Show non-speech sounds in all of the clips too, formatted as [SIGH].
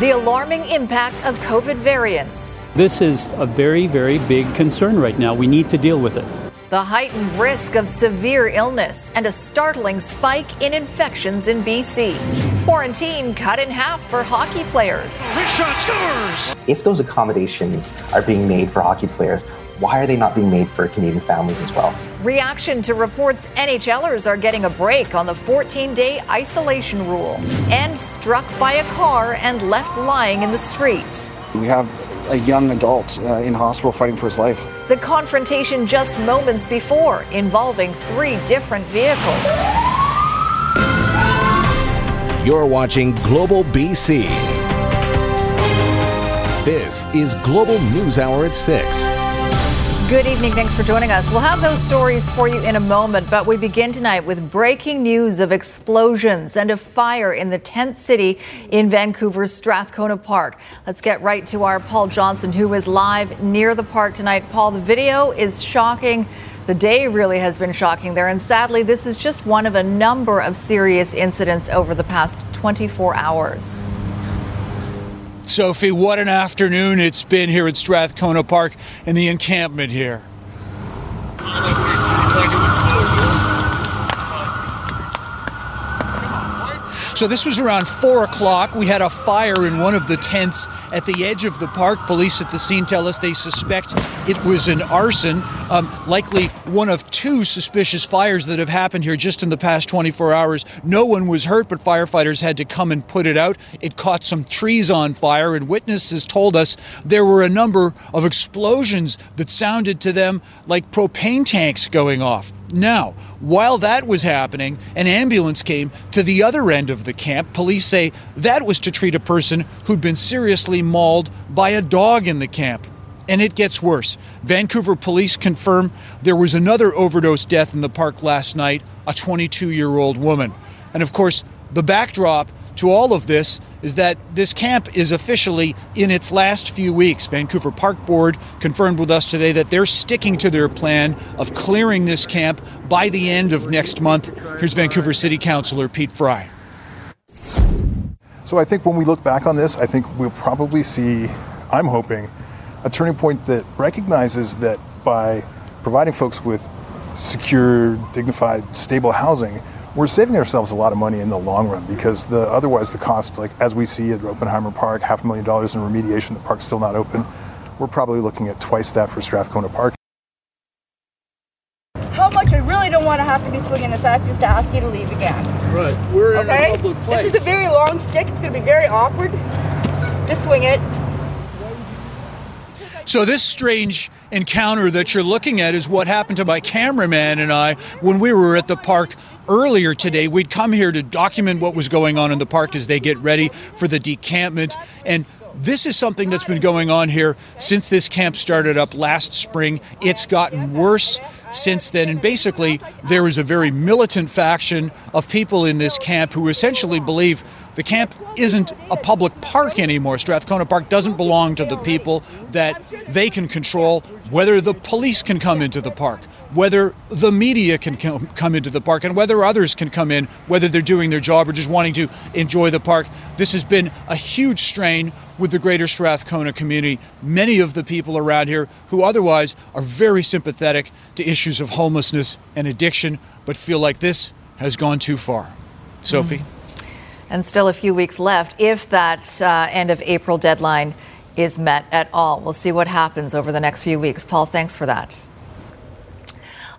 The alarming impact of COVID variants. This is a very, very big concern right now. We need to deal with it. The heightened risk of severe illness and a startling spike in infections in BC. Quarantine cut in half for hockey players. Shot scores! If those accommodations are being made for hockey players, why are they not being made for Canadian families as well? Reaction to reports NHLers are getting a break on the 14 day isolation rule. And struck by a car and left lying in the street. We have a young adult uh, in hospital fighting for his life. The confrontation just moments before involving three different vehicles. You're watching Global BC. This is Global News Hour at 6. Good evening. Thanks for joining us. We'll have those stories for you in a moment, but we begin tonight with breaking news of explosions and a fire in the tent city in Vancouver's Strathcona Park. Let's get right to our Paul Johnson, who is live near the park tonight. Paul, the video is shocking. The day really has been shocking there, and sadly, this is just one of a number of serious incidents over the past 24 hours. Sophie, what an afternoon it's been here at Strathcona Park and the encampment here. So this was around four o'clock. We had a fire in one of the tents at the edge of the park. Police at the scene tell us they suspect it was an arson, um, likely one of two suspicious fires that have happened here just in the past 24 hours. No one was hurt, but firefighters had to come and put it out. It caught some trees on fire, and witnesses told us there were a number of explosions that sounded to them like propane tanks going off. Now, while that was happening, an ambulance came to the other end of the camp. Police say that was to treat a person who'd been seriously mauled by a dog in the camp. And it gets worse. Vancouver police confirm there was another overdose death in the park last night, a 22 year old woman. And of course, the backdrop to all of this is that this camp is officially in its last few weeks. Vancouver Park Board confirmed with us today that they're sticking to their plan of clearing this camp by the end of next month. Here's Vancouver City Councilor Pete Fry. So I think when we look back on this, I think we'll probably see, I'm hoping, a turning point that recognizes that by providing folks with secure, dignified, stable housing, we're saving ourselves a lot of money in the long run because the otherwise the cost, like as we see at Oppenheimer Park, half a million dollars in remediation, the park's still not open. We're probably looking at twice that for Strathcona Park. How much I really don't want to have to be swinging the statues to ask you to leave again. Right, we're Okay? in a public place. This is a very long stick. It's going to be very awkward. to swing it. So, this strange encounter that you're looking at is what happened to my cameraman and I when we were at the park earlier today. We'd come here to document what was going on in the park as they get ready for the decampment. And this is something that's been going on here since this camp started up last spring. It's gotten worse since then. And basically, there is a very militant faction of people in this camp who essentially believe the camp isn't a public park anymore. Strathcona Park doesn't belong to the people, that they can control whether the police can come into the park, whether the media can come into the park, and whether others can come in, whether they're doing their job or just wanting to enjoy the park. This has been a huge strain with the greater Strathcona community. Many of the people around here who otherwise are very sympathetic to issues of homelessness and addiction, but feel like this has gone too far. Sophie? And still a few weeks left if that uh, end of April deadline is met at all. We'll see what happens over the next few weeks. Paul, thanks for that.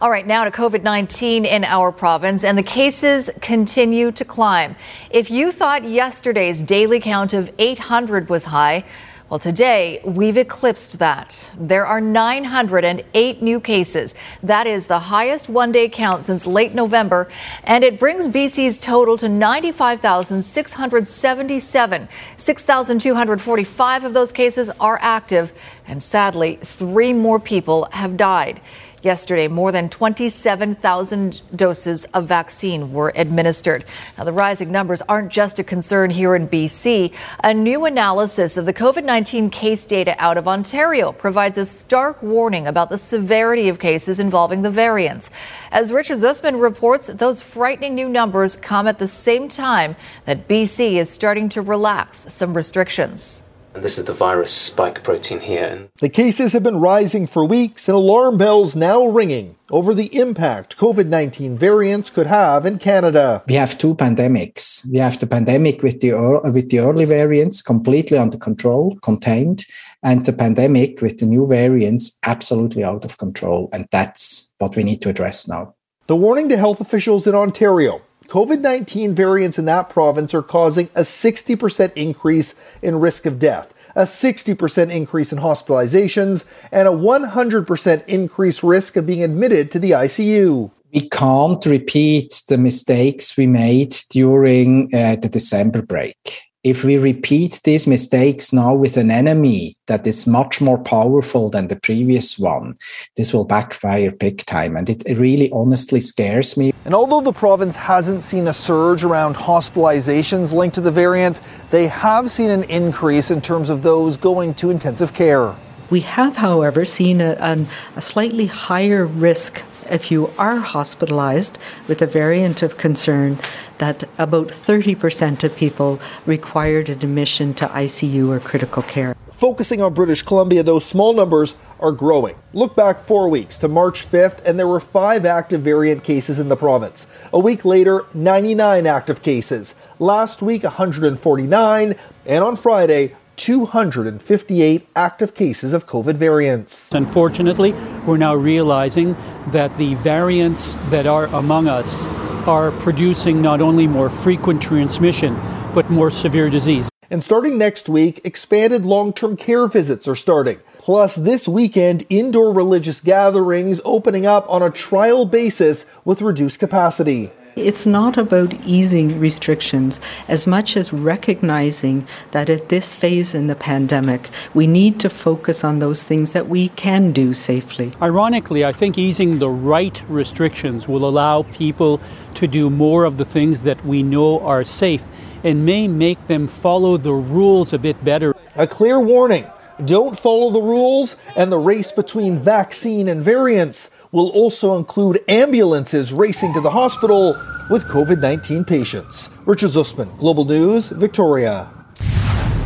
All right, now to COVID 19 in our province, and the cases continue to climb. If you thought yesterday's daily count of 800 was high, Well, today we've eclipsed that. There are 908 new cases. That is the highest one day count since late November, and it brings BC's total to 95,677. 6,245 of those cases are active, and sadly, three more people have died. Yesterday, more than 27,000 doses of vaccine were administered. Now, the rising numbers aren't just a concern here in BC. A new analysis of the COVID 19 case data out of Ontario provides a stark warning about the severity of cases involving the variants. As Richard Zussman reports, those frightening new numbers come at the same time that BC is starting to relax some restrictions. And this is the virus spike protein here. The cases have been rising for weeks, and alarm bells now ringing over the impact COVID 19 variants could have in Canada. We have two pandemics. We have the pandemic with the, with the early variants completely under control, contained, and the pandemic with the new variants absolutely out of control. And that's what we need to address now. The warning to health officials in Ontario COVID 19 variants in that province are causing a 60% increase in risk of death, a 60% increase in hospitalizations, and a 100% increased risk of being admitted to the ICU. We can't repeat the mistakes we made during uh, the December break if we repeat these mistakes now with an enemy that is much more powerful than the previous one, this will backfire big time. And it, really honestly scares me. And although the province hasn't seen a surge around hospitalizations linked to the variant, they have seen an increase in terms of those going to intensive care. We have, however, seen a, a, a slightly higher risk if you are hospitalized with a variant of concern, that about 30% of people required admission to ICU or critical care. Focusing on British Columbia, those small numbers are growing. Look back four weeks to March 5th, and there were five active variant cases in the province. A week later, 99 active cases. Last week, 149. And on Friday, 258 active cases of COVID variants. Unfortunately, we're now realizing that the variants that are among us are producing not only more frequent transmission, but more severe disease. And starting next week, expanded long term care visits are starting. Plus, this weekend, indoor religious gatherings opening up on a trial basis with reduced capacity. It's not about easing restrictions as much as recognizing that at this phase in the pandemic, we need to focus on those things that we can do safely. Ironically, I think easing the right restrictions will allow people to do more of the things that we know are safe and may make them follow the rules a bit better. A clear warning don't follow the rules, and the race between vaccine and variants will also include ambulances racing to the hospital with COVID 19 patients. Richard Zussman, Global News, Victoria.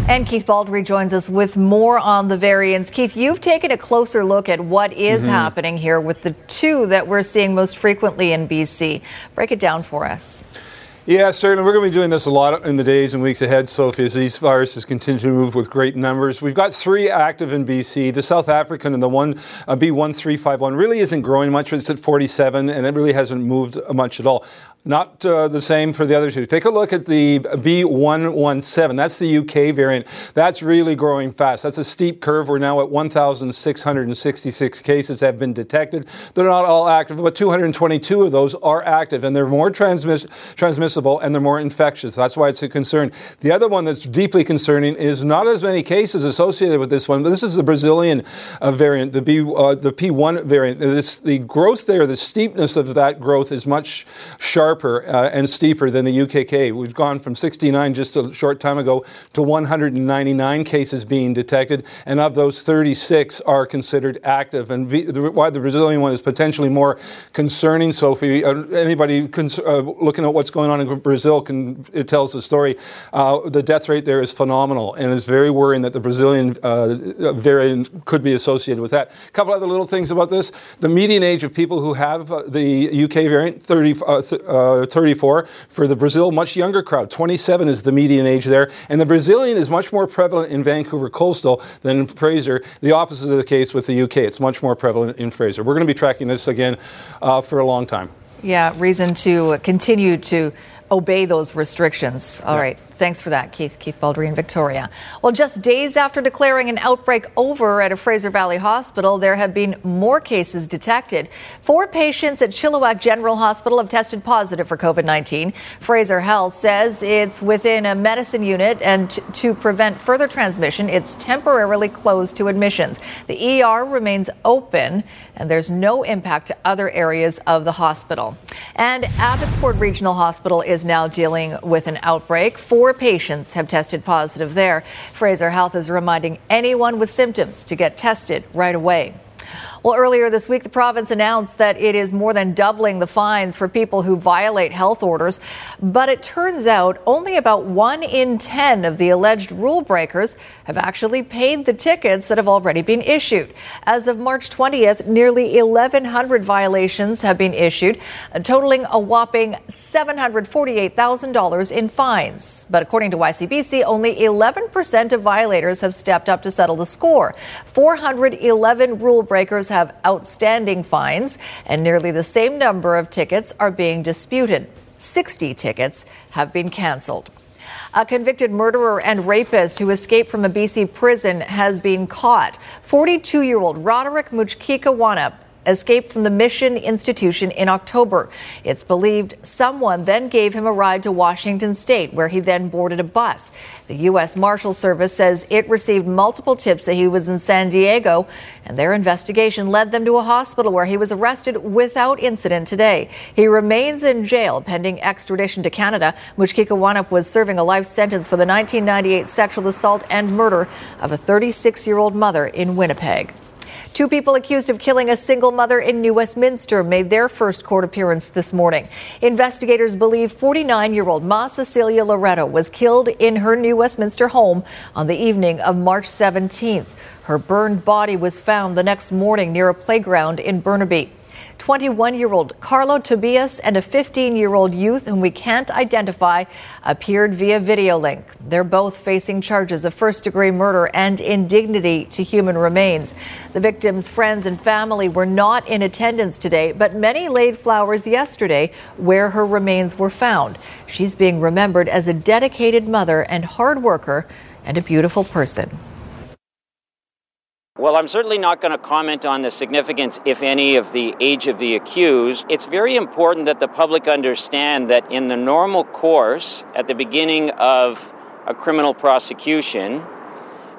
And Keith Baldry joins us with more on the variants. Keith, you've taken a closer look at what is mm-hmm. happening here with the two that we're seeing most frequently in BC. Break it down for us. Yeah, certainly. We're going to be doing this a lot in the days and weeks ahead, Sophie, as these viruses continue to move with great numbers. We've got three active in BC. The South African and the one uh, B1351 really isn't growing much. It's at 47, and it really hasn't moved much at all. Not uh, the same for the other two. Take a look at the B117. That's the UK variant. That's really growing fast. That's a steep curve. We're now at 1,666 cases have been detected. They're not all active, but 222 of those are active, and they're more transmiss- transmissible and they're more infectious. That's why it's a concern. The other one that's deeply concerning is not as many cases associated with this one, but this is the Brazilian uh, variant, the B, uh, the P1 variant. This, the growth there, the steepness of that growth is much sharper sharper uh, and steeper than the UKK. We've gone from 69 just a short time ago to 199 cases being detected, and of those, 36 are considered active. And the, why the Brazilian one is potentially more concerning, Sophie, uh, anybody cons- uh, looking at what's going on in Brazil can it tells the story. Uh, the death rate there is phenomenal, and it's very worrying that the Brazilian uh, variant could be associated with that. A couple other little things about this: the median age of people who have uh, the UK variant, 30. Uh, 34. For the Brazil, much younger crowd, 27 is the median age there. And the Brazilian is much more prevalent in Vancouver coastal than in Fraser. The opposite of the case with the UK. It's much more prevalent in Fraser. We're going to be tracking this again uh, for a long time. Yeah, reason to continue to obey those restrictions. All yeah. right. Thanks for that, Keith. Keith Baldry Victoria. Well, just days after declaring an outbreak over at a Fraser Valley hospital, there have been more cases detected. Four patients at Chilliwack General Hospital have tested positive for COVID 19. Fraser Health says it's within a medicine unit, and t- to prevent further transmission, it's temporarily closed to admissions. The ER remains open, and there's no impact to other areas of the hospital. And Abbotsford Regional Hospital is now dealing with an outbreak. Four patients have tested positive there. Fraser Health is reminding anyone with symptoms to get tested right away. Well, earlier this week, the province announced that it is more than doubling the fines for people who violate health orders. But it turns out only about one in 10 of the alleged rule breakers have actually paid the tickets that have already been issued. As of March 20th, nearly 1,100 violations have been issued, totaling a whopping $748,000 in fines. But according to ICBC, only 11% of violators have stepped up to settle the score. 411 rule breakers have outstanding fines, and nearly the same number of tickets are being disputed. 60 tickets have been canceled. A convicted murderer and rapist who escaped from a BC prison has been caught. 42 year old Roderick Muchikekwanape escaped from the Mission Institution in October. It's believed someone then gave him a ride to Washington State, where he then boarded a bus. The U.S. Marshal Service says it received multiple tips that he was in San Diego, and their investigation led them to a hospital where he was arrested without incident today. He remains in jail pending extradition to Canada. Muchikekwanape was serving a life sentence for the 1998 sexual assault and murder of a 36 year old mother in Winnipeg. Two people accused of killing a single mother in New Westminster made their first court appearance this morning. Investigators believe 49 year old Ma Cecilia Loreto was killed in her New Westminster home on the evening of March 17th. Her burned body was found the next morning near a playground in Burnaby. 21 year old Carlo Tobias and a 15 year old youth whom we can't identify appeared via video link. They're both facing charges of first degree murder and indignity to human remains. The victim's friends and family were not in attendance today, but many laid flowers yesterday where her remains were found. She's being remembered as a dedicated mother and hard worker and a beautiful person. Well, I'm certainly not going to comment on the significance, if any, of the age of the accused. It's very important that the public understand that in the normal course, at the beginning of a criminal prosecution,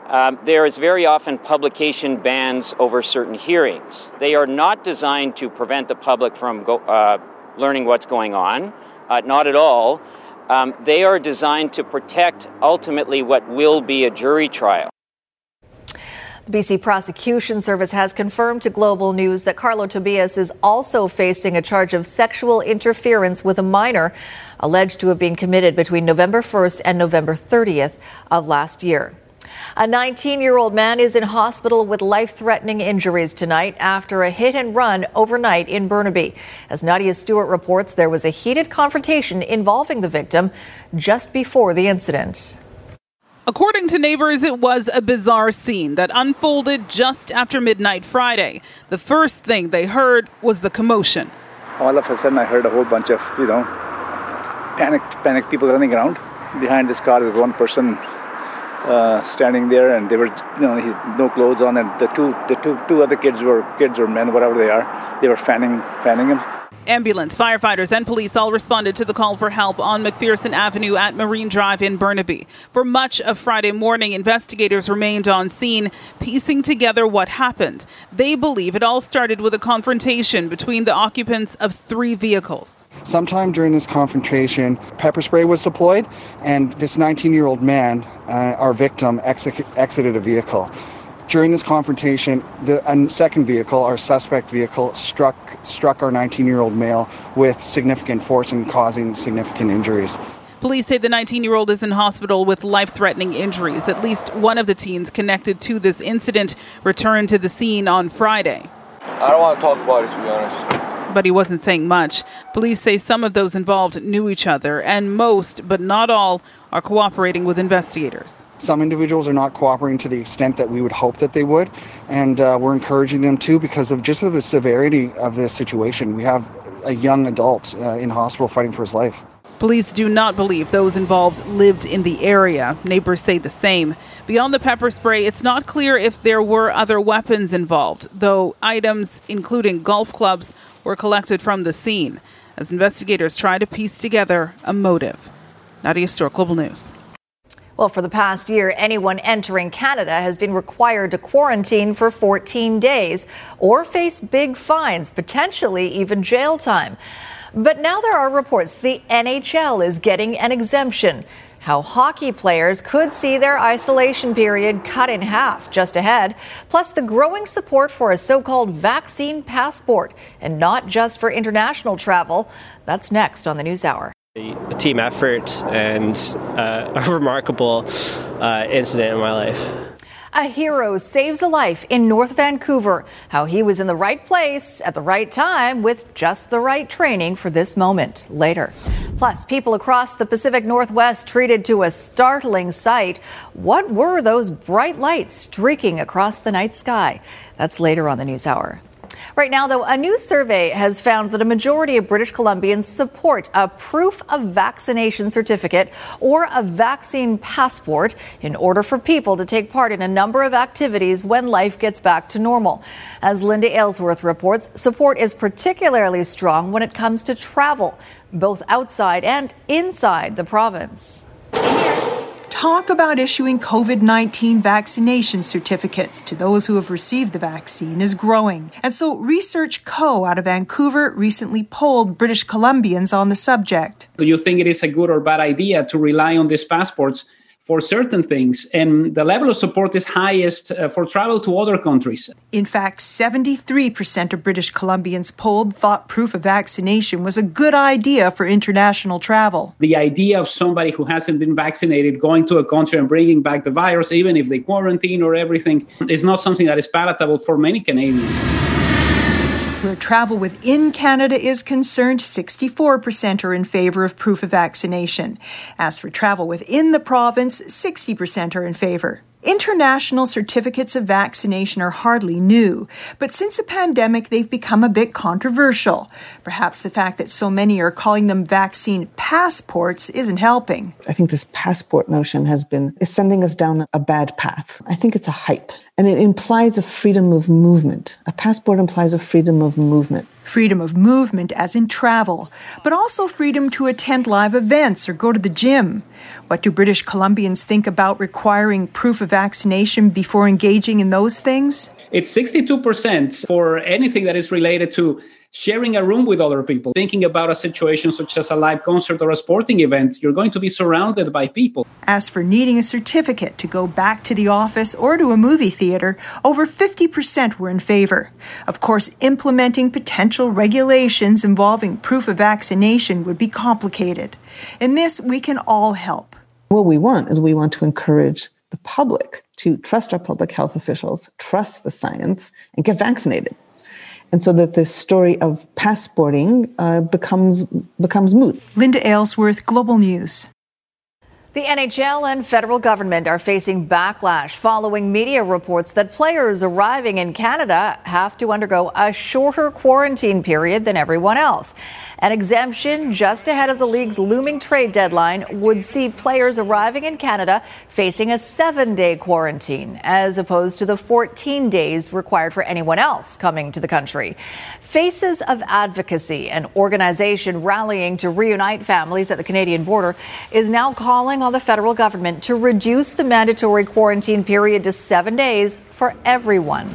um, there is very often publication bans over certain hearings. They are not designed to prevent the public from go, uh, learning what's going on, uh, not at all. Um, they are designed to protect ultimately what will be a jury trial. The BC Prosecution Service has confirmed to Global News that Carlo Tobias is also facing a charge of sexual interference with a minor, alleged to have been committed between November 1st and November 30th of last year. A 19 year old man is in hospital with life threatening injuries tonight after a hit and run overnight in Burnaby. As Nadia Stewart reports, there was a heated confrontation involving the victim just before the incident. According to neighbors, it was a bizarre scene that unfolded just after midnight Friday. The first thing they heard was the commotion. All of a sudden, I heard a whole bunch of, you know, panicked, panicked people running around. Behind this car, there's one person uh, standing there, and they were, you know, he's no clothes on, and the two, the two, two other kids were kids or men, whatever they are, they were fanning, fanning him. Ambulance, firefighters, and police all responded to the call for help on McPherson Avenue at Marine Drive in Burnaby. For much of Friday morning, investigators remained on scene, piecing together what happened. They believe it all started with a confrontation between the occupants of three vehicles. Sometime during this confrontation, pepper spray was deployed, and this 19 year old man, uh, our victim, exec- exited a vehicle. During this confrontation, the second vehicle, our suspect vehicle, struck struck our 19-year-old male with significant force and causing significant injuries. Police say the 19 year old is in hospital with life threatening injuries. At least one of the teens connected to this incident returned to the scene on Friday. I don't want to talk about it, to be honest. But he wasn't saying much. Police say some of those involved knew each other, and most, but not all, are cooperating with investigators. Some individuals are not cooperating to the extent that we would hope that they would, and uh, we're encouraging them to because of just of the severity of this situation. We have a young adult uh, in hospital fighting for his life. Police do not believe those involved lived in the area. Neighbors say the same. Beyond the pepper spray, it's not clear if there were other weapons involved, though items, including golf clubs, were collected from the scene as investigators try to piece together a motive. Nadia Stewart, Global News. Well, for the past year, anyone entering Canada has been required to quarantine for 14 days or face big fines, potentially even jail time. But now there are reports the NHL is getting an exemption. How hockey players could see their isolation period cut in half just ahead, plus the growing support for a so called vaccine passport, and not just for international travel. That's next on the News Hour a team effort and uh, [LAUGHS] a remarkable uh, incident in my life. A hero saves a life in North Vancouver. How he was in the right place at the right time with just the right training for this moment later. Plus, people across the Pacific Northwest treated to a startling sight. What were those bright lights streaking across the night sky? That's later on the News Hour. Right now, though, a new survey has found that a majority of British Columbians support a proof of vaccination certificate or a vaccine passport in order for people to take part in a number of activities when life gets back to normal. As Linda Aylesworth reports, support is particularly strong when it comes to travel, both outside and inside the province talk about issuing COVID 19 vaccination certificates to those who have received the vaccine is growing. And so Research Co. out of Vancouver recently polled British Columbians on the subject. Do you think it is a good or bad idea to rely on these passports? For certain things, and the level of support is highest uh, for travel to other countries. In fact, 73% of British Columbians polled thought proof of vaccination was a good idea for international travel. The idea of somebody who hasn't been vaccinated going to a country and bringing back the virus, even if they quarantine or everything, is not something that is palatable for many Canadians. Where travel within Canada is concerned, 64% are in favor of proof of vaccination. As for travel within the province, 60% are in favor. International certificates of vaccination are hardly new, but since the pandemic, they've become a bit controversial. Perhaps the fact that so many are calling them vaccine passports isn't helping. I think this passport notion has been is sending us down a bad path. I think it's a hype, and it implies a freedom of movement. A passport implies a freedom of movement freedom of movement, as in travel, but also freedom to attend live events or go to the gym. What do British Columbians think about requiring proof of vaccination before engaging in those things? It's 62% for anything that is related to sharing a room with other people, thinking about a situation such as a live concert or a sporting event, you're going to be surrounded by people. As for needing a certificate to go back to the office or to a movie theater, over 50% were in favor. Of course, implementing potential regulations involving proof of vaccination would be complicated. In this, we can all help. What we want is we want to encourage the public to trust our public health officials, trust the science, and get vaccinated and so that this story of passporting uh, becomes becomes moot. Linda Aylesworth, Global News. The NHL and federal government are facing backlash following media reports that players arriving in Canada have to undergo a shorter quarantine period than everyone else. An exemption just ahead of the league's looming trade deadline would see players arriving in Canada facing a seven day quarantine, as opposed to the 14 days required for anyone else coming to the country. Faces of Advocacy, an organization rallying to reunite families at the Canadian border, is now calling on the federal government to reduce the mandatory quarantine period to seven days for everyone.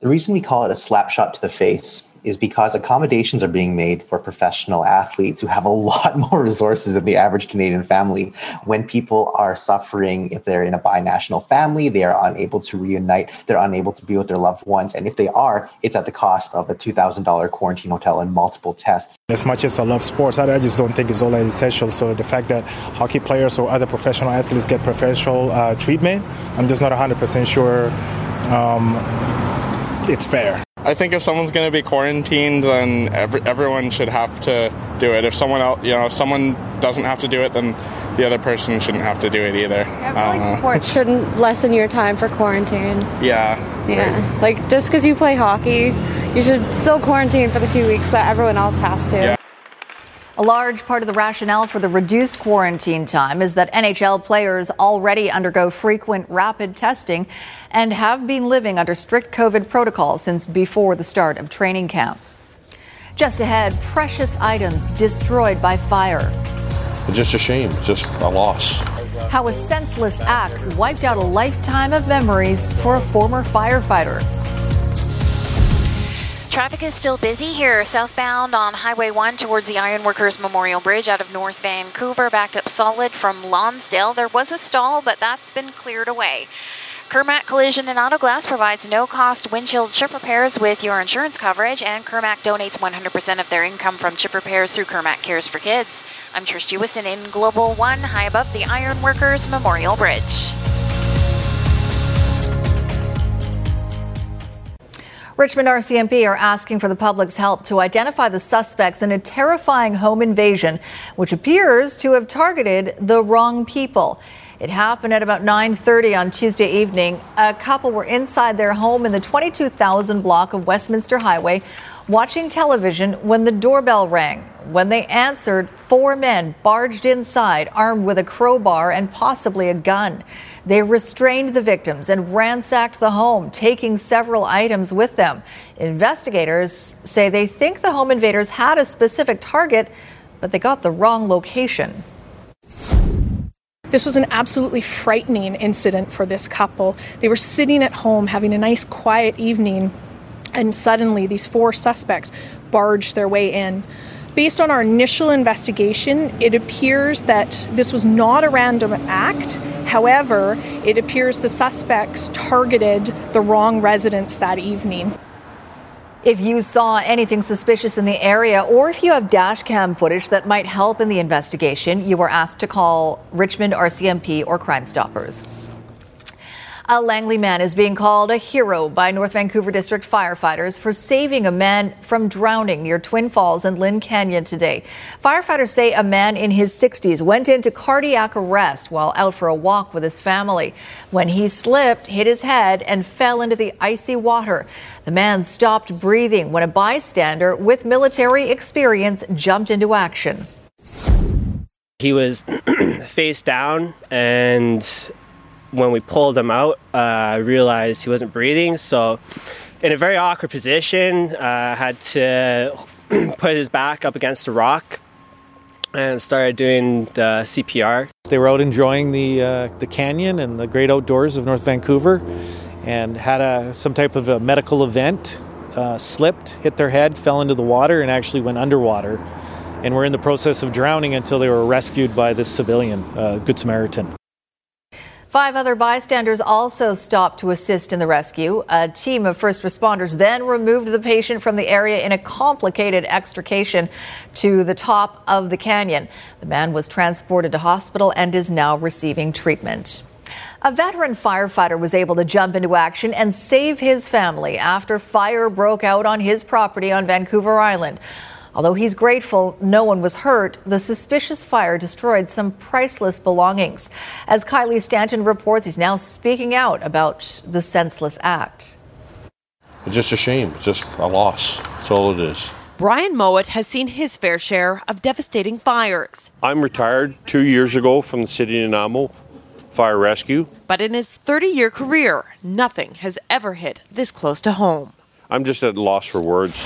The reason we call it a slap shot to the face is because accommodations are being made for professional athletes who have a [LAUGHS] lot more resources than the average Canadian family. When people are suffering, if they're in a binational family, they are unable to reunite, they're unable to be with their loved ones. And if they are, it's at the cost of a $2,000 quarantine hotel and multiple tests. As much as I love sports, I just don't think it's all that essential. So the fact that hockey players or other professional athletes get professional uh, treatment, I'm just not 100% sure um, it's fair. I think if someone's going to be quarantined, then every, everyone should have to do it. If someone else, you know, if someone doesn't have to do it, then the other person shouldn't have to do it either. Yeah, I feel like sports shouldn't lessen your time for quarantine. Yeah. Yeah. Right. Like just because you play hockey, you should still quarantine for the two weeks that everyone else has to. Yeah. A large part of the rationale for the reduced quarantine time is that NHL players already undergo frequent rapid testing and have been living under strict COVID protocols since before the start of training camp. Just ahead, precious items destroyed by fire. It's just a shame, just a loss. How a senseless act wiped out a lifetime of memories for a former firefighter. Traffic is still busy here southbound on Highway 1 towards the Ironworkers Memorial Bridge out of North Vancouver, backed up solid from Lonsdale. There was a stall, but that's been cleared away. Kermac Collision and Auto Glass provides no cost windshield chip repairs with your insurance coverage, and Kermac donates 100% of their income from chip repairs through Kermac Cares for Kids. I'm Trish Jewison in Global One, high above the Ironworkers Memorial Bridge. Richmond RCMP are asking for the public's help to identify the suspects in a terrifying home invasion, which appears to have targeted the wrong people. It happened at about 9:30 on Tuesday evening. A couple were inside their home in the 22,000 block of Westminster Highway watching television when the doorbell rang. When they answered, four men barged inside armed with a crowbar and possibly a gun. They restrained the victims and ransacked the home, taking several items with them. Investigators say they think the home invaders had a specific target, but they got the wrong location. This was an absolutely frightening incident for this couple. They were sitting at home having a nice quiet evening, and suddenly these four suspects barged their way in. Based on our initial investigation, it appears that this was not a random act. However, it appears the suspects targeted the wrong residents that evening. If you saw anything suspicious in the area or if you have dash cam footage that might help in the investigation, you are asked to call Richmond RCMP or Crime Stoppers. A Langley man is being called a hero by North Vancouver District firefighters for saving a man from drowning near Twin Falls and Lynn Canyon today. Firefighters say a man in his 60s went into cardiac arrest while out for a walk with his family. When he slipped, hit his head, and fell into the icy water. The man stopped breathing when a bystander with military experience jumped into action. He was [CLEARS THROAT] face down and when we pulled him out, uh, I realized he wasn't breathing. So, in a very awkward position, I uh, had to [CLEARS THROAT] put his back up against a rock and started doing the CPR. They were out enjoying the uh, the canyon and the great outdoors of North Vancouver, and had a some type of a medical event. Uh, slipped, hit their head, fell into the water, and actually went underwater. And were in the process of drowning until they were rescued by this civilian, uh, Good Samaritan. Five other bystanders also stopped to assist in the rescue. A team of first responders then removed the patient from the area in a complicated extrication to the top of the canyon. The man was transported to hospital and is now receiving treatment. A veteran firefighter was able to jump into action and save his family after fire broke out on his property on Vancouver Island. Although he's grateful no one was hurt, the suspicious fire destroyed some priceless belongings. As Kylie Stanton reports, he's now speaking out about the senseless act. It's just a shame. It's just a loss. That's all it is. Brian Mowat has seen his fair share of devastating fires. I'm retired two years ago from the City of Nanaimo Fire Rescue. But in his 30 year career, nothing has ever hit this close to home. I'm just at loss for words.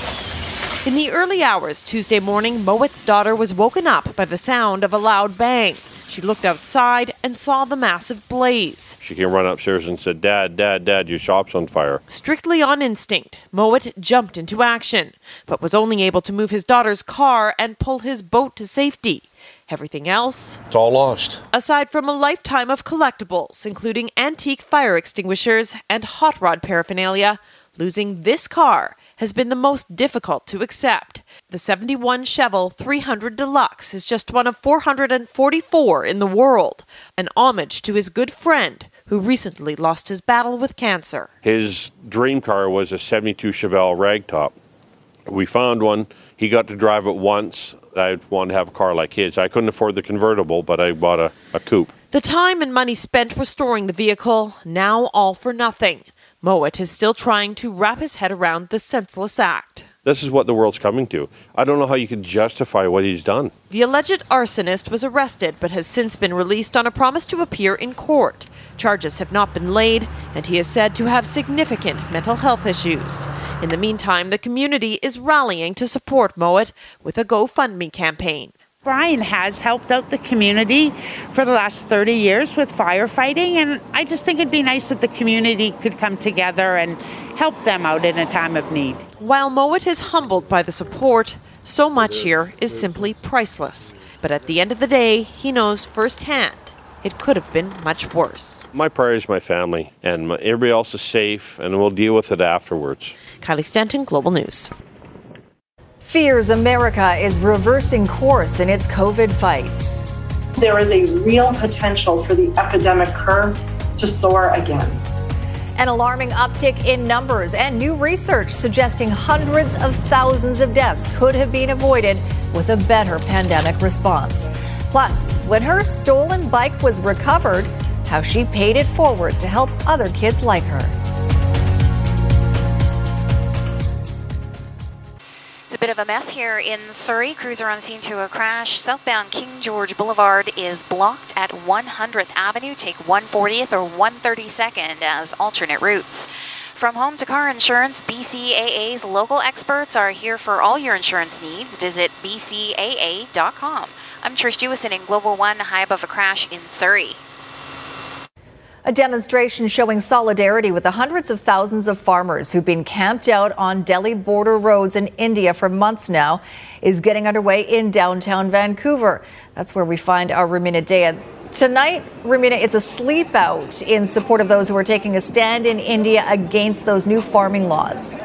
In the early hours Tuesday morning, Mowat's daughter was woken up by the sound of a loud bang. She looked outside and saw the massive blaze. She came run upstairs and said, Dad, Dad, Dad, your shop's on fire. Strictly on instinct, Mowat jumped into action, but was only able to move his daughter's car and pull his boat to safety. Everything else? It's all lost. Aside from a lifetime of collectibles, including antique fire extinguishers and hot rod paraphernalia, losing this car has been the most difficult to accept. The 71 Chevelle 300 Deluxe is just one of 444 in the world, an homage to his good friend who recently lost his battle with cancer. His dream car was a 72 Chevelle ragtop. We found one. He got to drive it once. I wanted to have a car like his. I couldn't afford the convertible, but I bought a, a coupe. The time and money spent restoring the vehicle, now all for nothing. Mowat is still trying to wrap his head around the senseless act. This is what the world's coming to. I don't know how you can justify what he's done. The alleged arsonist was arrested but has since been released on a promise to appear in court. Charges have not been laid, and he is said to have significant mental health issues. In the meantime, the community is rallying to support Mowat with a GoFundMe campaign. Brian has helped out the community for the last 30 years with firefighting, and I just think it'd be nice if the community could come together and help them out in a time of need. While Mowat is humbled by the support, so much here is simply priceless. But at the end of the day, he knows firsthand it could have been much worse. My priority is my family, and my, everybody else is safe, and we'll deal with it afterwards. Kylie Stanton, Global News. Fears America is reversing course in its COVID fight. There is a real potential for the epidemic curve to soar again. An alarming uptick in numbers and new research suggesting hundreds of thousands of deaths could have been avoided with a better pandemic response. Plus, when her stolen bike was recovered, how she paid it forward to help other kids like her. It's a bit of a mess here in Surrey. Crews are on scene to a crash. Southbound King George Boulevard is blocked at 100th Avenue. Take 140th or 132nd as alternate routes. From home to car insurance, BCAA's local experts are here for all your insurance needs. Visit bcaa.com. I'm Trish Jewison in Global One, high above a crash in Surrey. A demonstration showing solidarity with the hundreds of thousands of farmers who've been camped out on Delhi border roads in India for months now is getting underway in downtown Vancouver. That's where we find our Rumina Daya. Tonight, Rumina, it's a sleep out in support of those who are taking a stand in India against those new farming laws.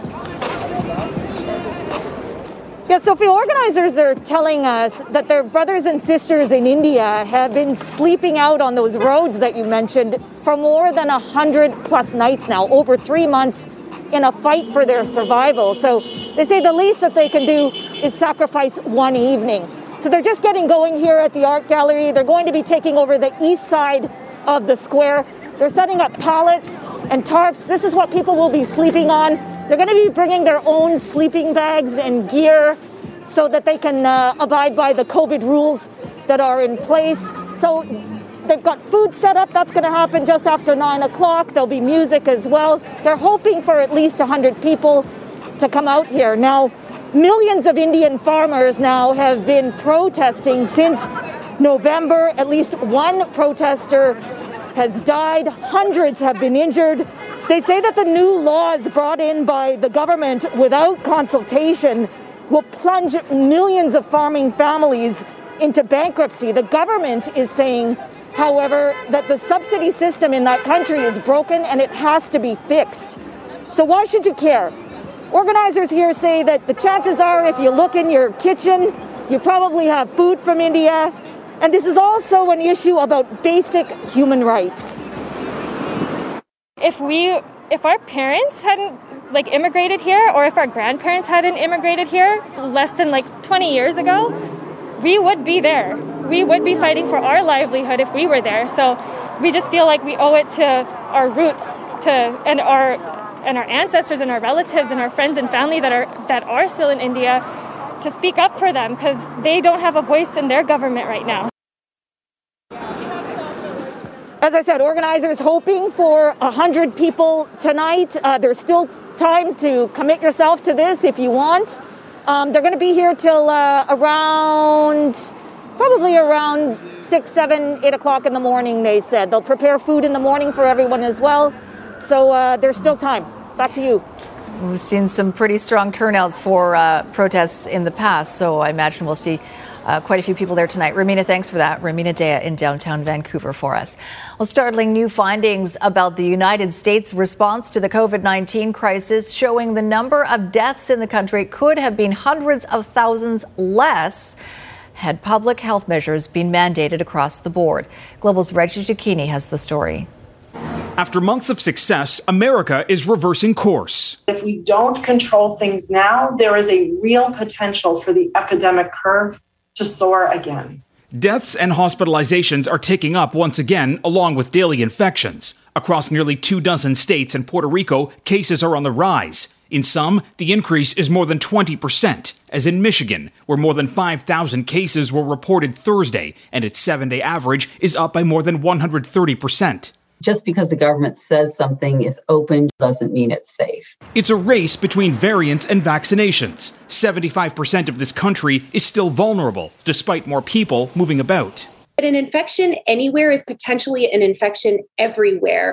Yeah, Sophie, organizers are telling us that their brothers and sisters in India have been sleeping out on those roads that you mentioned for more than 100 plus nights now, over three months in a fight for their survival. So they say the least that they can do is sacrifice one evening. So they're just getting going here at the art gallery. They're going to be taking over the east side of the square. They're setting up pallets and tarps. This is what people will be sleeping on. They're going to be bringing their own sleeping bags and gear so that they can uh, abide by the COVID rules that are in place. So they've got food set up. That's going to happen just after 9 o'clock. There'll be music as well. They're hoping for at least 100 people to come out here. Now, millions of Indian farmers now have been protesting since November. At least one protester has died, hundreds have been injured. They say that the new laws brought in by the government without consultation will plunge millions of farming families into bankruptcy. The government is saying, however, that the subsidy system in that country is broken and it has to be fixed. So, why should you care? Organizers here say that the chances are, if you look in your kitchen, you probably have food from India. And this is also an issue about basic human rights. If we if our parents hadn't like immigrated here or if our grandparents hadn't immigrated here less than like 20 years ago, we would be there. We would be fighting for our livelihood if we were there. So we just feel like we owe it to our roots to and our and our ancestors and our relatives and our friends and family that are that are still in India to speak up for them because they don't have a voice in their government right now. As I said, organizers hoping for 100 people tonight. Uh, there's still time to commit yourself to this if you want. Um, they're going to be here till uh, around, probably around 6, 7, 8 o'clock in the morning, they said. They'll prepare food in the morning for everyone as well. So uh, there's still time. Back to you. We've seen some pretty strong turnouts for uh, protests in the past, so I imagine we'll see uh, quite a few people there tonight. Rumina, thanks for that. Rumina Daya in downtown Vancouver for us. Well, startling new findings about the United States response to the COVID 19 crisis showing the number of deaths in the country could have been hundreds of thousands less had public health measures been mandated across the board. Global's Reggie Cecchini has the story. After months of success, America is reversing course. If we don't control things now, there is a real potential for the epidemic curve to soar again. Deaths and hospitalizations are ticking up once again, along with daily infections. Across nearly two dozen states and Puerto Rico, cases are on the rise. In some, the increase is more than 20%, as in Michigan, where more than 5,000 cases were reported Thursday, and its seven day average is up by more than 130%. Just because the government says something is open doesn't mean it's safe. It's a race between variants and vaccinations. 75% of this country is still vulnerable, despite more people moving about. But an infection anywhere is potentially an infection everywhere.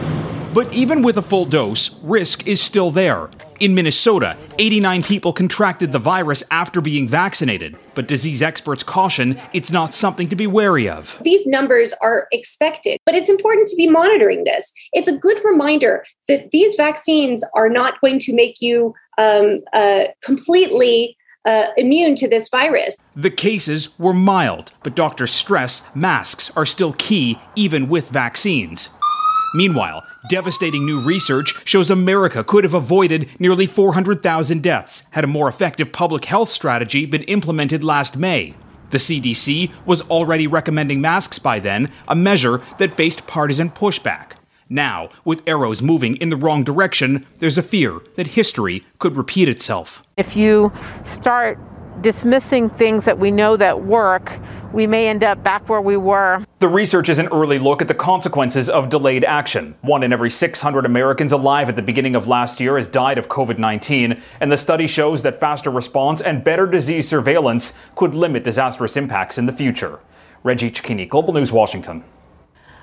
But even with a full dose, risk is still there. In Minnesota, 89 people contracted the virus after being vaccinated, but disease experts caution it's not something to be wary of. These numbers are expected, but it's important to be monitoring this. It's a good reminder that these vaccines are not going to make you um, uh, completely uh, immune to this virus. The cases were mild, but doctors stress masks are still key even with vaccines. Meanwhile, devastating new research shows America could have avoided nearly 400,000 deaths had a more effective public health strategy been implemented last May. The CDC was already recommending masks by then, a measure that faced partisan pushback. Now, with arrows moving in the wrong direction, there's a fear that history could repeat itself. If you start dismissing things that we know that work, we may end up back where we were. The research is an early look at the consequences of delayed action. One in every 600 Americans alive at the beginning of last year has died of COVID 19, and the study shows that faster response and better disease surveillance could limit disastrous impacts in the future. Reggie Cecchini, Global News, Washington.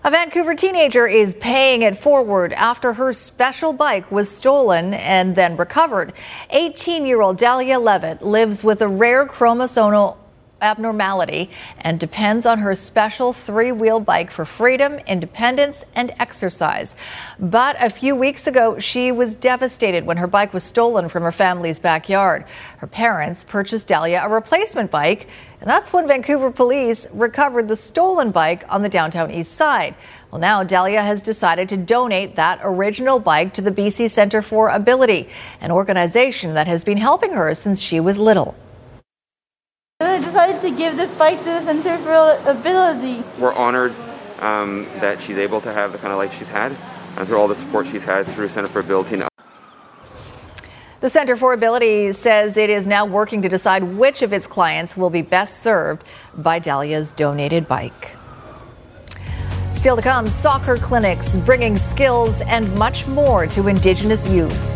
A Vancouver teenager is paying it forward after her special bike was stolen and then recovered. 18 year old Dahlia Levitt lives with a rare chromosomal abnormality and depends on her special three wheel bike for freedom, independence, and exercise. But a few weeks ago, she was devastated when her bike was stolen from her family's backyard. Her parents purchased Dahlia a replacement bike, and that's when Vancouver police recovered the stolen bike on the downtown east side. Well, now Dahlia has decided to donate that original bike to the BC Centre for Ability, an organization that has been helping her since she was little. I decided to give this bike to the Center for Ability. We're honored um, that she's able to have the kind of life she's had and through all the support she's had through Center for Ability. The Center for Ability says it is now working to decide which of its clients will be best served by Dahlia's donated bike. Still to come, soccer clinics bringing skills and much more to Indigenous youth.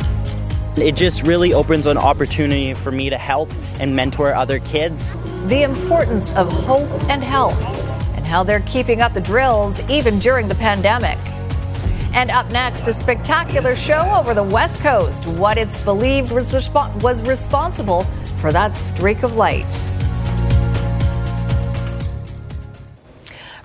It just really opens an opportunity for me to help and mentor other kids. The importance of hope and health, and how they're keeping up the drills even during the pandemic. And up next, a spectacular show over the West Coast. What it's believed was, was responsible for that streak of light.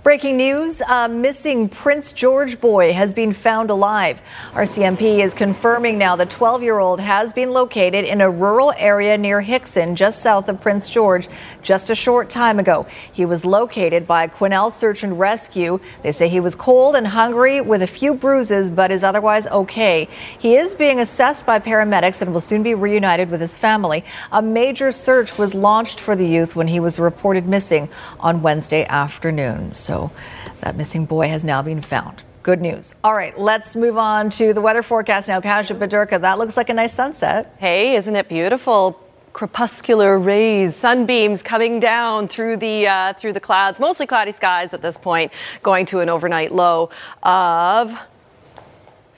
Breaking news a missing Prince George boy has been found alive. RCMP is confirming now the 12 year old has been located in a rural area near Hixon, just south of Prince George, just a short time ago. He was located by Quesnel Search and Rescue. They say he was cold and hungry with a few bruises, but is otherwise okay. He is being assessed by paramedics and will soon be reunited with his family. A major search was launched for the youth when he was reported missing on Wednesday afternoon. So that missing boy has now been found. Good news. All right, let's move on to the weather forecast now. Kasia Badurka, that looks like a nice sunset. Hey, isn't it beautiful? crepuscular rays, sunbeams coming down through the uh, through the clouds. Mostly cloudy skies at this point, going to an overnight low of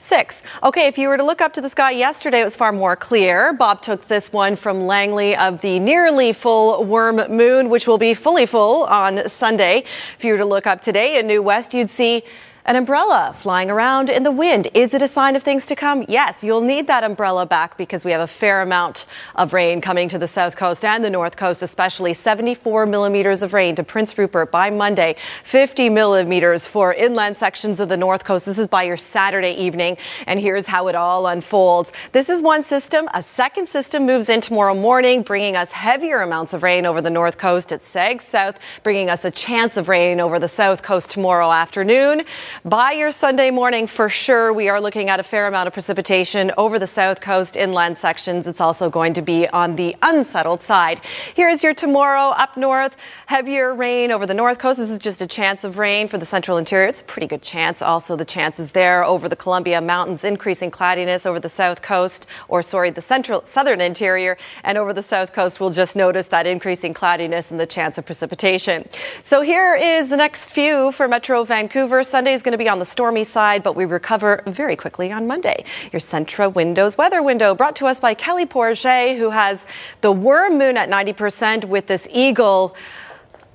Six. Okay, if you were to look up to the sky yesterday, it was far more clear. Bob took this one from Langley of the nearly full worm moon, which will be fully full on Sunday. If you were to look up today in New West, you'd see an umbrella flying around in the wind. Is it a sign of things to come? Yes, you'll need that umbrella back because we have a fair amount of rain coming to the south coast and the north coast, especially 74 millimeters of rain to Prince Rupert by Monday, 50 millimeters for inland sections of the north coast. This is by your Saturday evening, and here's how it all unfolds. This is one system. A second system moves in tomorrow morning, bringing us heavier amounts of rain over the north coast. It sags south, bringing us a chance of rain over the south coast tomorrow afternoon. By your Sunday morning, for sure, we are looking at a fair amount of precipitation over the south coast inland sections. It's also going to be on the unsettled side. Here's your tomorrow up north. Heavier rain over the north coast. This is just a chance of rain for the central interior. It's a pretty good chance. Also, the chances there over the Columbia Mountains, increasing cloudiness over the south coast, or sorry, the central southern interior, and over the south coast, we'll just notice that increasing cloudiness and the chance of precipitation. So here is the next few for Metro Vancouver. Sunday is going to be on the stormy side, but we recover very quickly on Monday. Your Centra Windows weather window brought to us by Kelly Porget, who has the worm moon at 90% with this eagle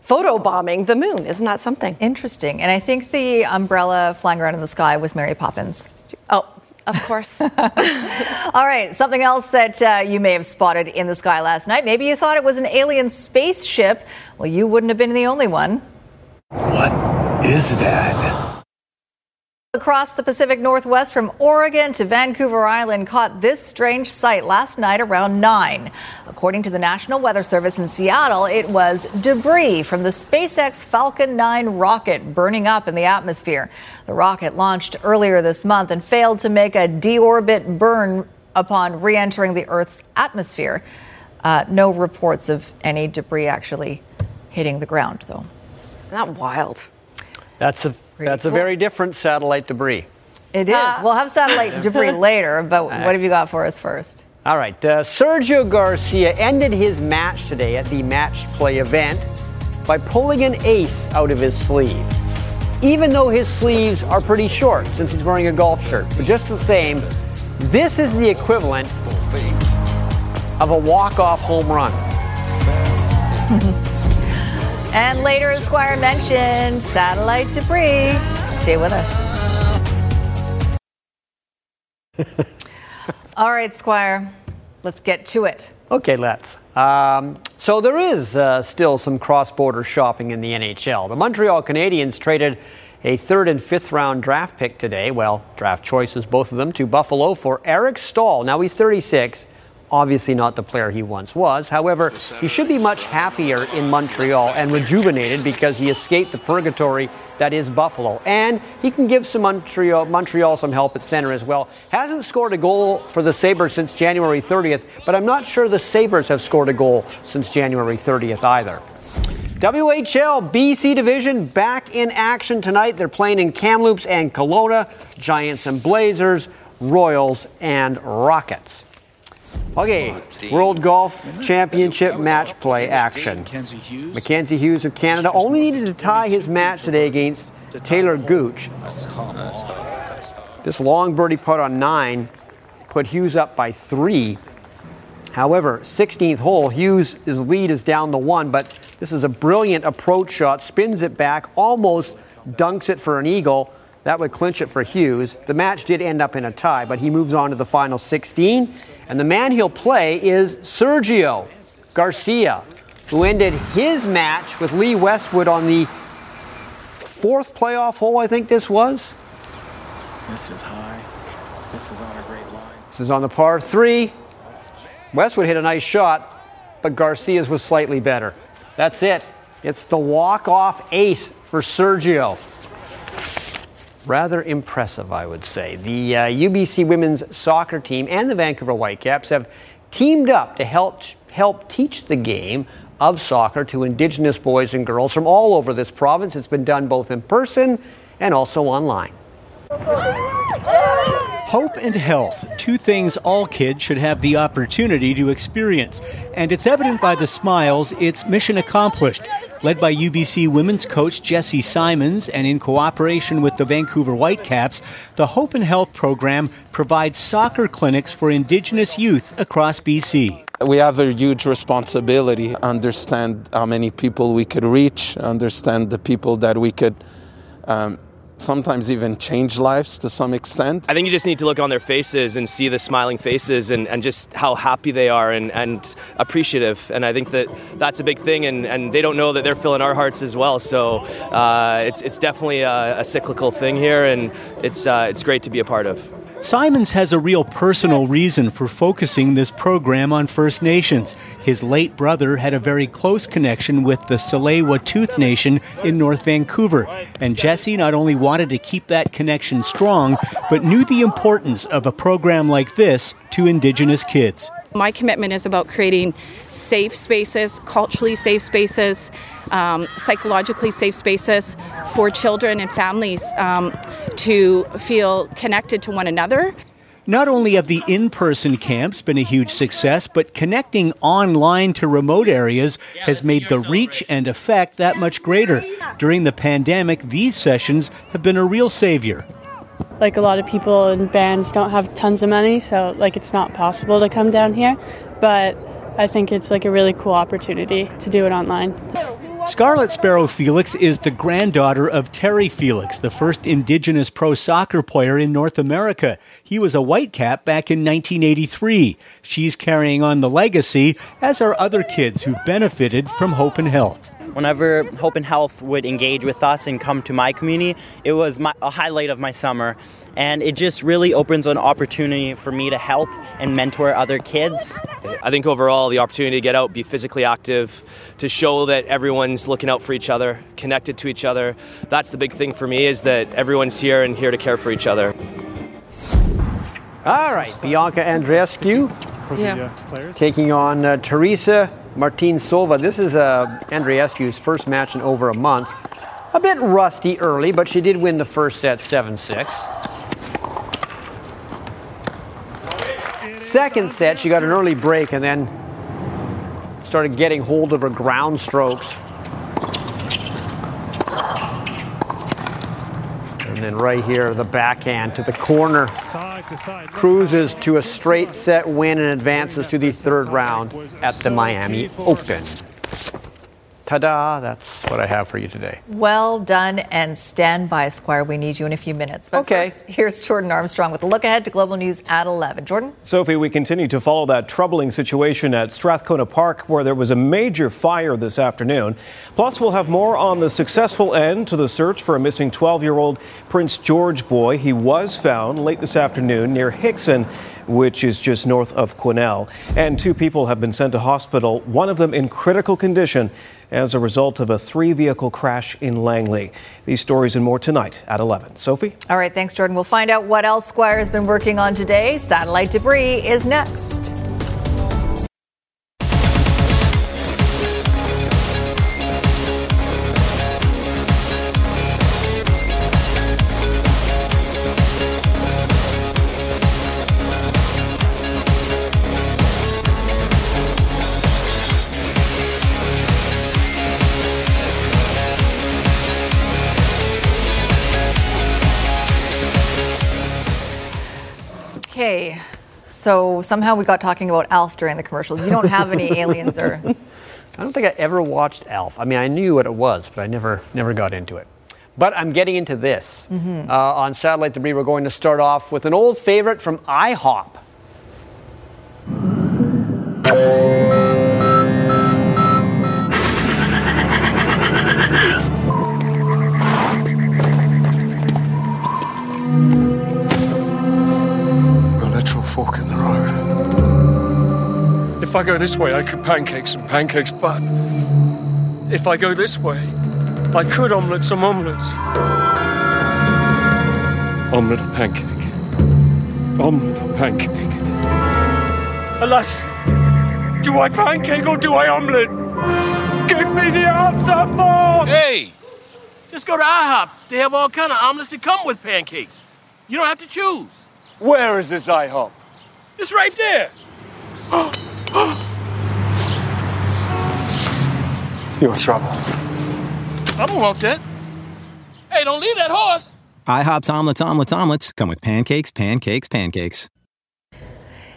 photo bombing the moon. Isn't that something? Interesting. And I think the umbrella flying around in the sky was Mary Poppins. Oh, of course. [LAUGHS] All right, something else that uh, you may have spotted in the sky last night. Maybe you thought it was an alien spaceship. Well, you wouldn't have been the only one. What is that? Across the Pacific Northwest from Oregon to Vancouver Island caught this strange sight last night around 9. According to the National Weather Service in Seattle, it was debris from the SpaceX Falcon 9 rocket burning up in the atmosphere. The rocket launched earlier this month and failed to make a deorbit burn upon re entering the Earth's atmosphere. Uh, no reports of any debris actually hitting the ground, though. Not wild. That's a that's a very different satellite debris. It is. we'll have satellite debris [LAUGHS] later, but what have you got for us first? All right, uh, Sergio Garcia ended his match today at the match play event by pulling an ace out of his sleeve. Even though his sleeves are pretty short since he's wearing a golf shirt, but just the same, this is the equivalent of a walk-off home run. [LAUGHS] And later, as Squire mentioned, satellite debris. Stay with us. [LAUGHS] All right, Squire, let's get to it. Okay, let's. Um, so there is uh, still some cross-border shopping in the NHL. The Montreal Canadiens traded a third and fifth round draft pick today. Well, draft choices, both of them, to Buffalo for Eric Staal. Now he's 36 obviously not the player he once was. However, he should be much happier in Montreal and rejuvenated because he escaped the purgatory that is Buffalo. And he can give some Montreal, Montreal some help at center as well. Hasn't scored a goal for the Sabres since January 30th, but I'm not sure the Sabres have scored a goal since January 30th either. WHL BC Division back in action tonight. They're playing in Kamloops and Kelowna, Giants and Blazers, Royals and Rockets. Okay, World Golf Championship match play action. Mackenzie Hughes of Canada only needed to tie his match today against Taylor Gooch. This long birdie putt on nine put Hughes up by three. However, 16th hole, Hughes' lead is down to one, but this is a brilliant approach shot, spins it back, almost dunks it for an eagle. That would clinch it for Hughes. The match did end up in a tie, but he moves on to the final 16. And the man he'll play is Sergio Garcia, who ended his match with Lee Westwood on the fourth playoff hole, I think this was. This is high. This is on a great line. This is on the par three. Westwood hit a nice shot, but Garcia's was slightly better. That's it. It's the walk-off ace for Sergio rather impressive, I would say. The uh, UBC women's soccer team and the Vancouver Whitecaps have teamed up to help help teach the game of soccer to Indigenous boys and girls from all over this province. It's been done both in person and also online. Hope and health, two things all kids should have the opportunity to experience. And it's evident by the smiles, it's mission accomplished. Led by UBC women's coach Jesse Symons and in cooperation with the Vancouver Whitecaps, the Hope and Health program provides soccer clinics for Indigenous youth across BC. We have a huge responsibility, understand how many people we could reach, understand the people that we could um, sometimes even change lives to some extent. I think you just need to look on their faces and see the smiling faces and, and just how happy they are and, and appreciative. And I think that that's a big thing, and, and they don't know that they're filling our hearts as well. So uh, it's, it's definitely a, a, cyclical thing here, and it's, uh, it's great to be a part of. Symons has a real personal reason for focusing this program on First Nations. His late brother had a very close connection with the Tsleil-Waututh Nation in North Vancouver, and Jesse not only wanted to keep that connection strong, but knew the importance of a program like this to Indigenous kids. My commitment is about creating safe spaces, culturally safe spaces, um, psychologically safe spaces for children and families um, to feel connected to one another. Not only have the in person camps been a huge success, but connecting online to remote areas has made the reach and effect that much greater. During the pandemic, these sessions have been a real savior. Like a lot of people in bands don't have tons of money, so like it's not possible to come down here. But I think it's like a really cool opportunity to do it online. Scarlet Sparrow Felix is the granddaughter of Terry Felix, the first Indigenous pro soccer player in North America. He was a Whitecap back in 1983. She's carrying on the legacy, as are other kids who've benefited from Hope and Health. Whenever Hope and Health would engage with us and come to my community, it was my, a highlight of my summer. And it just really opens an opportunity for me to help and mentor other kids. I think overall, the opportunity to get out, be physically active, to show that everyone's looking out for each other, connected to each other. That's the big thing for me is that everyone's here and here to care for each other. All right, Bianca Andreescu Yeah. taking on uh, Teresa Martincová. This is uh, Andreescu's first match in over a month. A bit rusty early, but she did win the first set 7 6. Second set, she got an early break and then started getting hold of her ground strokes. And right here, the backhand to the corner. Cruises to a straight set win and advances to the third round at the Miami Open. Ta da! That's what I have for you today. Well done and stand by, Squire. We need you in a few minutes. But Okay. first, here's Jordan Armstrong with a look ahead to Global News at 11. Jordan? Sophie, we continue to follow that troubling situation at Strathcona Park where there was a major fire this afternoon. Plus, we'll have more on the successful end to the search for a missing 12 year old Prince George boy. He was found late this afternoon near Hixon. Which is just north of Quesnel. And two people have been sent to hospital, one of them in critical condition as a result of a three vehicle crash in Langley. These stories and more tonight at 11. Sophie? All right, thanks, Jordan. We'll find out what else Squire has been working on today. Satellite debris is next. So somehow we got talking about Alf during the commercials. You don't have any aliens or. [LAUGHS] I don't think I ever watched Alf. I mean, I knew what it was, but I never never got into it. But I'm getting into this. Mhm. Uh, on Satellite Debris, we're going to start off with an old favorite from IHOP. If I go this way, I could pancake some pancakes, but if I go this way, I could omelette some omelets. Omelette or pancake. Omelette or pancake. Alas, do I pancake or do I omelette? Give me the answer for. Hey, just go to IHOP. They have all kind of omelets that come with pancakes. You don't have to choose. Where is this IHOP? It's right there. [GASPS] [GASPS] [GASPS] You're in trouble. I don't want that. Hey, don't leave that horse. IHOP's omelets, omelets, omelets come with pancakes, pancakes, pancakes.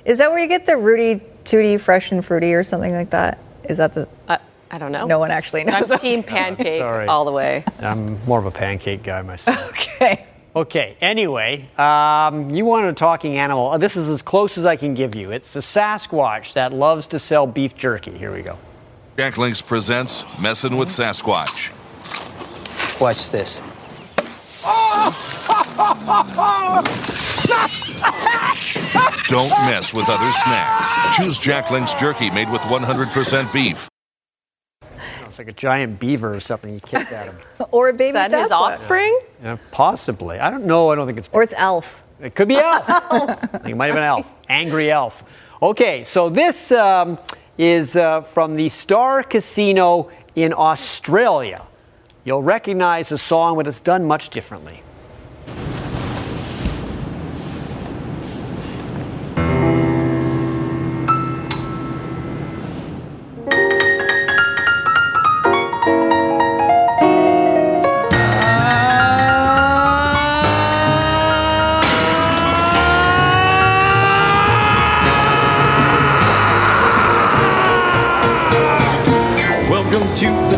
Is that where you get the Rooty Tooty Fresh and Fruity or something like that? Is that the. I, I don't know. No one actually knows. [LAUGHS] I'm team pancake all the way. I'm more of a pancake guy myself. [LAUGHS] okay. Okay, anyway, um, you want a talking animal. Uh, This is as close as I can give you. It's a Sasquatch that loves to sell beef jerky. Here we go. Jack Link's presents Messin' with Sasquatch. Watch this. Don't mess with other snacks. Choose Jack Link's jerky made with 100% beef. It's like a giant beaver or something you kicked at him. [LAUGHS] or a baby That his Sasquatch. offspring? Yeah, possibly. I don't know. I don't think it's. Or it's Elf. It could be [LAUGHS] Elf. I it might have been Elf. Angry Elf. Okay, so this um, is uh, from the Star Casino in Australia. You'll recognize the song, but it's done much differently.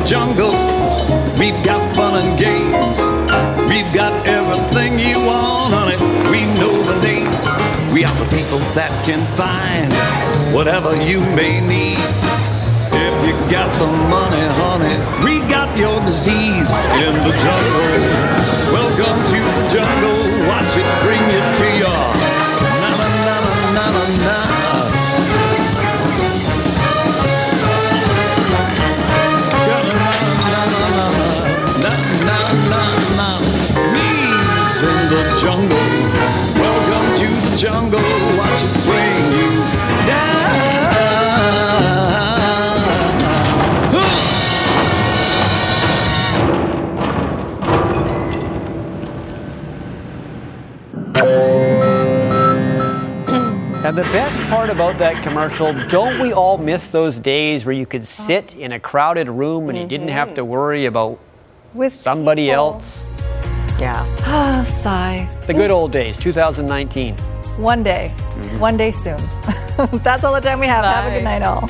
Jungle. We've got fun and games. We've got everything you want on it. We know the names. We are the people that can find whatever you may need. If you got the money, honey, we got your disease in the jungle. Welcome to the jungle. Watch it bring you to your Knees the jungle. Welcome to the jungle. Watch it bring you down. And the best part about that commercial, don't we all miss those days where you could sit in a crowded room and you didn't have to mm-hmm. worry about With somebody people. else? Yeah. Ah, [SIGHS] sigh. The good old days, 2019. One day. One day soon. [LAUGHS] That's all the time we have. Have a good night, all.